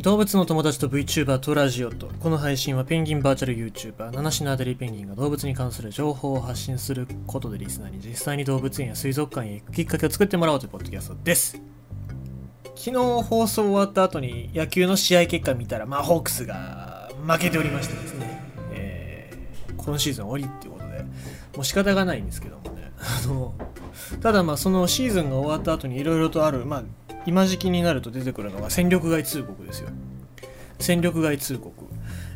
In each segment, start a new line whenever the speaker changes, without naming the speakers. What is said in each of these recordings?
動物の友達と VTuber とラジオと。この配信はペンギンバーチャル YouTuber 七種のアデリーペンギンが動物に関する情報を発信することでリスナーに実際に動物園や水族館へ行くきっかけを作ってもらおうというポッドキャストです。昨日放送終わった後に野球の試合結果見たらまあホークスが負けておりましてですね、えー、今シーズン終わりっていうことで。もう仕方がないんですけどもね。あのただまあそのシーズンが終わった後にいろいろとあるまあ今時期になると出てくるのが戦力外通告ですよ。戦力外通告。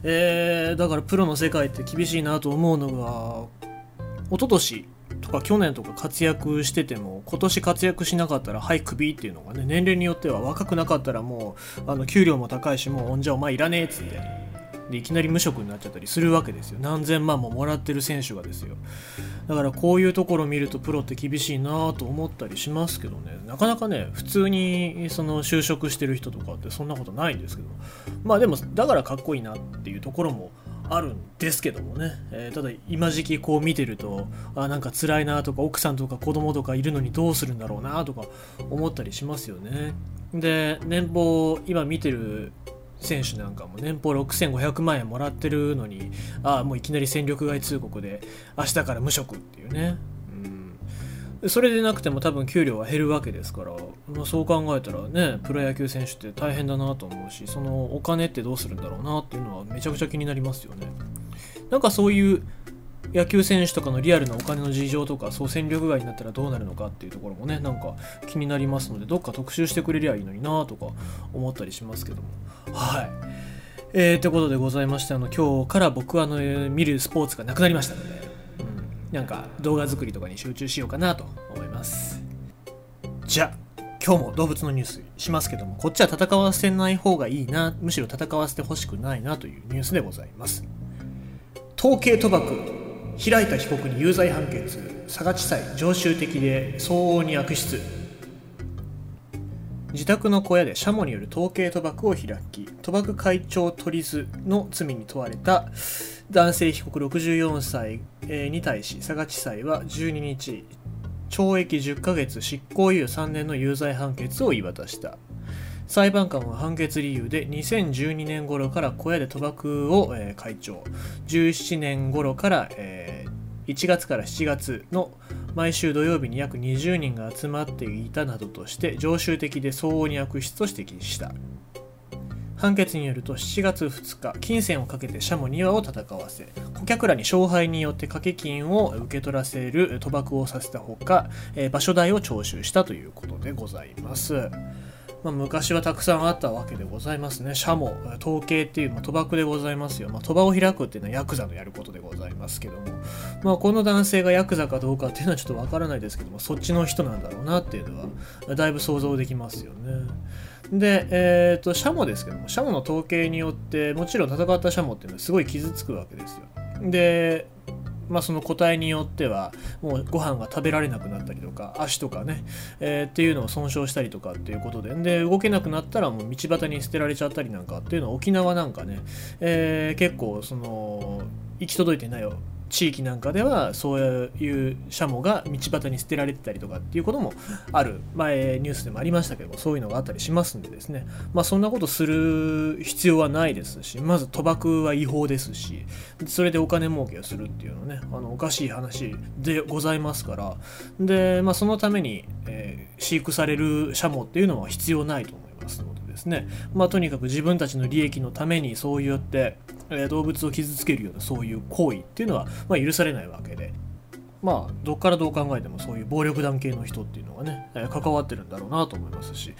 えー、だからプロの世界って厳しいなと思うのが一昨年とか去年とか活躍してても今年活躍しなかったらはいクビっていうのがね年齢によっては若くなかったらもうあの給料も高いしもうんじゃお前いらねえっつって。でいきなり無職になっちゃったりするわけですよ。何千万ももらってる選手がですよ。だからこういうところを見るとプロって厳しいなと思ったりしますけどね。なかなかね普通にその就職してる人とかってそんなことないんですけど。まあでもだからかっこいいなっていうところもあるんですけどもね、えー、ただ今時期こう見てるとあなんか辛いなとか奥さんとか子供とかいるのにどうするんだろうなとか思ったりしますよね。で年俸今見てる選手なんかも年俸6500万円もらってるのにああもういきなり戦力外通告で明日から無職っていうね、うん、それでなくても多分給料は減るわけですから、まあ、そう考えたらねプロ野球選手って大変だなと思うしそのお金ってどうするんだろうなっていうのはめちゃくちゃ気になりますよね。なんかそういう野球選手とかのリアルなお金の事情とかそう戦力外になったらどうなるのかっていうところもねなんか気になりますのでどっか特集してくれりゃいいのになとか思ったりしますけども。はい。えー、ということでございましてあの今日から僕はあの見るスポーツがなくなりましたので、うん、なんか動画作りとかに集中しようかなと思います。じゃあ今日も動物のニュースしますけどもこっちは戦わせない方がいいなむしろ戦わせてほしくないなというニュースでございます。統計賭博開いた被告に有罪判決佐賀地裁常習的で相応に悪質。自宅の小屋でシャモによる統計賭博を開き賭博会長取り図の罪に問われた男性被告64歳に対し佐賀地裁は12日懲役10ヶ月執行猶予3年の有罪判決を言い渡した。裁判官は判決理由で2012年頃から小屋で賭博を、えー、会長17年頃から、えー、1月から7月の毎週土曜日に約20人が集まっていたなどとして常習的で相応に悪質と指摘した判決によると7月2日金銭をかけてシャモ2羽を戦わせ顧客らに勝敗によって掛け金を受け取らせる賭博をさせたほか、場所代を徴収したということでございます。まあ、昔はたくさんあったわけでございますね。社も統計っていう、まあ、賭博でございますよ。まあ、賭場を開くっていうのはヤクザのやることでございますけども、まあ、この男性がヤクザかどうかっていうのはちょっとわからないですけども、そっちの人なんだろうなっていうのは、だいぶ想像できますよね。で、えっ、ー、と、シャモですけども、シャモの統計によって、もちろん戦ったシャモっていうのはすごい傷つくわけですよ。で、まあ、その個体によってはもうご飯が食べられなくなったりとか足とかね、えー、っていうのを損傷したりとかっていうことでで動けなくなったらもう道端に捨てられちゃったりなんかっていうのは沖縄なんかね、えー、結構その行き届いてないよ地域なんかではそういうシャモが道端に捨てられてたりとかっていうこともある。前ニュースでもありましたけどそういうのがあったりしますんでですね。まあそんなことする必要はないですしまず賭博は違法ですしそれでお金儲けをするっていうのねあのおかしい話でございますから。でまあそのために、えー、飼育されるシャモっていうのは必要ないと思いますのでですね。まあとにかく自分たちの利益のためにそうやって動物を傷つけるようなそういう行為っていうのは、まあ、許されないわけで。まあ、どっからどう考えてもそういう暴力団系の人っていうのがね、え関わってるんだろうなと思いますし、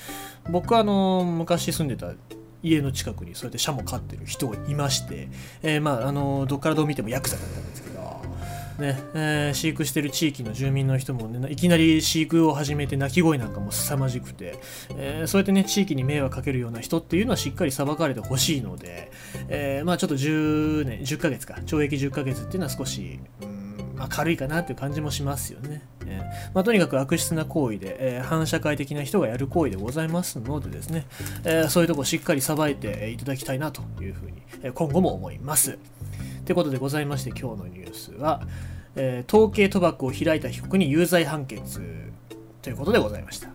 僕はあの、昔住んでた家の近くにそうやってシャモ飼ってる人がいまして、えー、まあ、あの、どっからどう見てもヤクザだったんですけど、ねえー、飼育してる地域の住民の人も、ね、いきなり飼育を始めて鳴き声なんかも凄まじくて、えー、そうやってね地域に迷惑かけるような人っていうのはしっかり裁かれてほしいので、えー、まあちょっと10年10ヶ月か懲役10ヶ月っていうのは少し、うんまあ、軽いかなっていう感じもしますよね。えーまあ、とにかく悪質な行為で、えー、反社会的な人がやる行為でございますのでですね、えー、そういうとこしっかり裁いていただきたいなというふうに、え今後も思います。ということでございまして今日のニュースは、えー、統計賭博を開いた被告に有罪判決ということでございました。